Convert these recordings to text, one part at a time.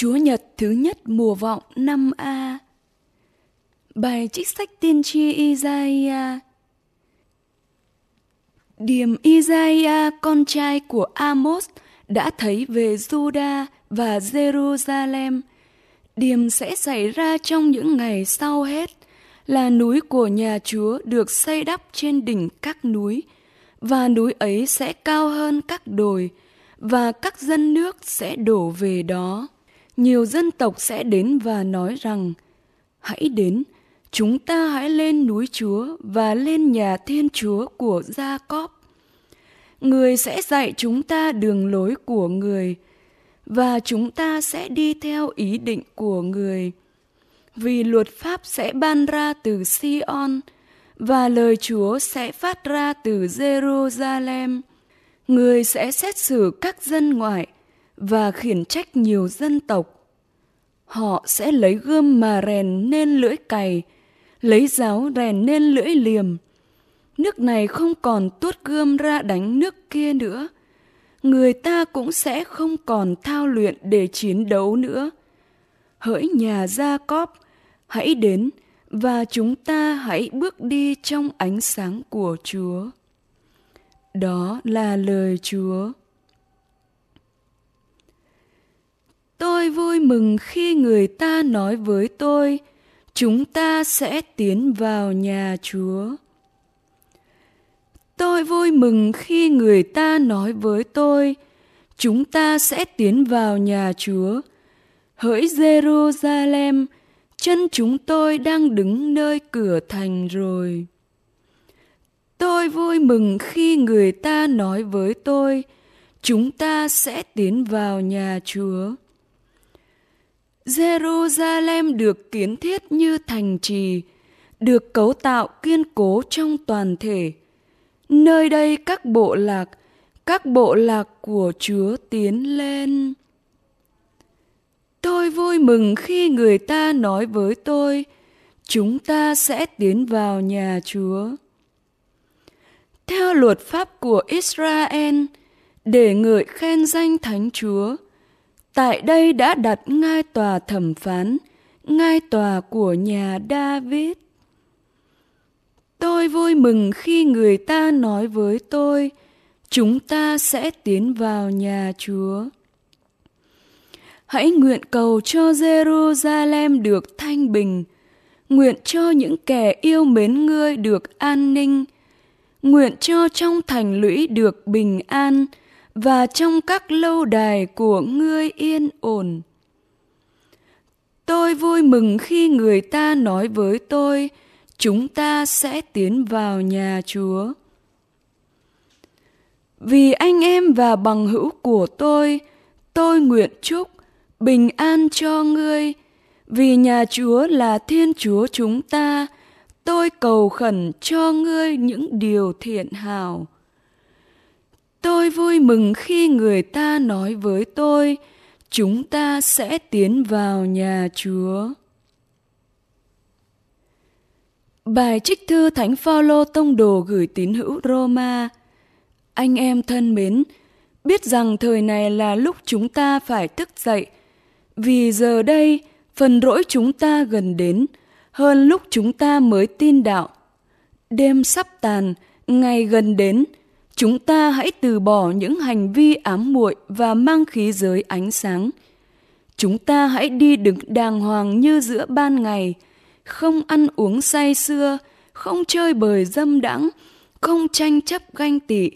Chúa Nhật thứ nhất mùa vọng 5A Bài trích sách tiên tri Isaiah. Điểm Isaiah, con trai của Amos, đã thấy về Judah và Jerusalem. Điểm sẽ xảy ra trong những ngày sau hết, là núi của nhà Chúa được xây đắp trên đỉnh các núi, và núi ấy sẽ cao hơn các đồi, và các dân nước sẽ đổ về đó nhiều dân tộc sẽ đến và nói rằng, hãy đến, chúng ta hãy lên núi chúa và lên nhà thiên chúa của gia cóp người sẽ dạy chúng ta đường lối của người và chúng ta sẽ đi theo ý định của người vì luật pháp sẽ ban ra từ Sion và lời Chúa sẽ phát ra từ Jerusalem. Người sẽ xét xử các dân ngoại và khiển trách nhiều dân tộc. Họ sẽ lấy gươm mà rèn nên lưỡi cày, lấy giáo rèn nên lưỡi liềm. Nước này không còn tuốt gươm ra đánh nước kia nữa. Người ta cũng sẽ không còn thao luyện để chiến đấu nữa. Hỡi nhà Gia Cóp, hãy đến và chúng ta hãy bước đi trong ánh sáng của Chúa. Đó là lời Chúa. Tôi vui mừng khi người ta nói với tôi, chúng ta sẽ tiến vào nhà Chúa. Tôi vui mừng khi người ta nói với tôi, chúng ta sẽ tiến vào nhà Chúa. Hỡi Jerusalem, chân chúng tôi đang đứng nơi cửa thành rồi. Tôi vui mừng khi người ta nói với tôi, chúng ta sẽ tiến vào nhà Chúa. Jerusalem được kiến thiết như thành trì, được cấu tạo kiên cố trong toàn thể. Nơi đây các bộ lạc, các bộ lạc của Chúa tiến lên. Tôi vui mừng khi người ta nói với tôi, chúng ta sẽ tiến vào nhà Chúa. Theo luật pháp của Israel, để ngợi khen danh Thánh Chúa, tại đây đã đặt ngai tòa thẩm phán, ngai tòa của nhà David. Tôi vui mừng khi người ta nói với tôi, chúng ta sẽ tiến vào nhà Chúa. Hãy nguyện cầu cho Jerusalem được thanh bình, nguyện cho những kẻ yêu mến ngươi được an ninh, nguyện cho trong thành lũy được bình an, và trong các lâu đài của ngươi yên ổn. Tôi vui mừng khi người ta nói với tôi, chúng ta sẽ tiến vào nhà Chúa. Vì anh em và bằng hữu của tôi, tôi nguyện chúc bình an cho ngươi. Vì nhà Chúa là Thiên Chúa chúng ta, tôi cầu khẩn cho ngươi những điều thiện hảo. Tôi vui mừng khi người ta nói với tôi, chúng ta sẽ tiến vào nhà Chúa. Bài trích thư Thánh Phaolô tông đồ gửi tín hữu Roma. Anh em thân mến, biết rằng thời này là lúc chúng ta phải thức dậy, vì giờ đây phần rỗi chúng ta gần đến hơn lúc chúng ta mới tin đạo. Đêm sắp tàn, ngày gần đến, chúng ta hãy từ bỏ những hành vi ám muội và mang khí giới ánh sáng. Chúng ta hãy đi đứng đàng hoàng như giữa ban ngày, không ăn uống say sưa, không chơi bời dâm đãng, không tranh chấp ganh tị,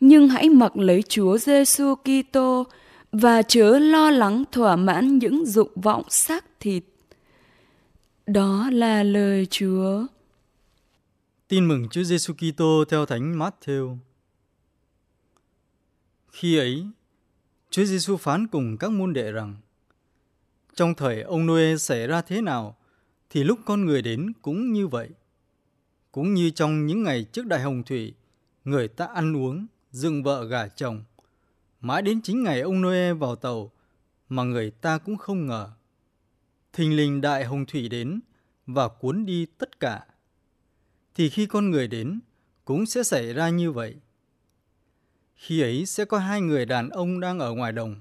nhưng hãy mặc lấy Chúa Giêsu Kitô và chớ lo lắng thỏa mãn những dục vọng xác thịt. Đó là lời Chúa. Tin mừng Chúa Giêsu Kitô theo Thánh Matthew. Khi ấy, Chúa Giêsu phán cùng các môn đệ rằng: Trong thời ông Noe xảy ra thế nào thì lúc con người đến cũng như vậy. Cũng như trong những ngày trước đại hồng thủy, người ta ăn uống, dựng vợ gả chồng, mãi đến chính ngày ông Noe vào tàu mà người ta cũng không ngờ. Thình lình đại hồng thủy đến và cuốn đi tất cả. Thì khi con người đến cũng sẽ xảy ra như vậy. Khi ấy sẽ có hai người đàn ông đang ở ngoài đồng.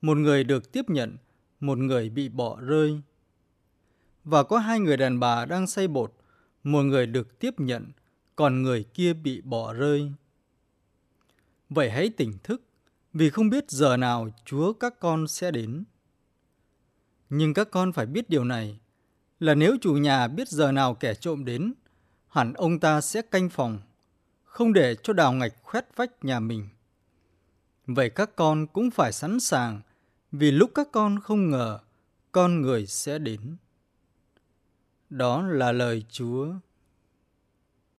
Một người được tiếp nhận, một người bị bỏ rơi. Và có hai người đàn bà đang xây bột, một người được tiếp nhận, còn người kia bị bỏ rơi. Vậy hãy tỉnh thức, vì không biết giờ nào Chúa các con sẽ đến. Nhưng các con phải biết điều này, là nếu chủ nhà biết giờ nào kẻ trộm đến, hẳn ông ta sẽ canh phòng, không để cho đào ngạch khoét vách nhà mình. Vậy các con cũng phải sẵn sàng, vì lúc các con không ngờ, con người sẽ đến. Đó là lời Chúa.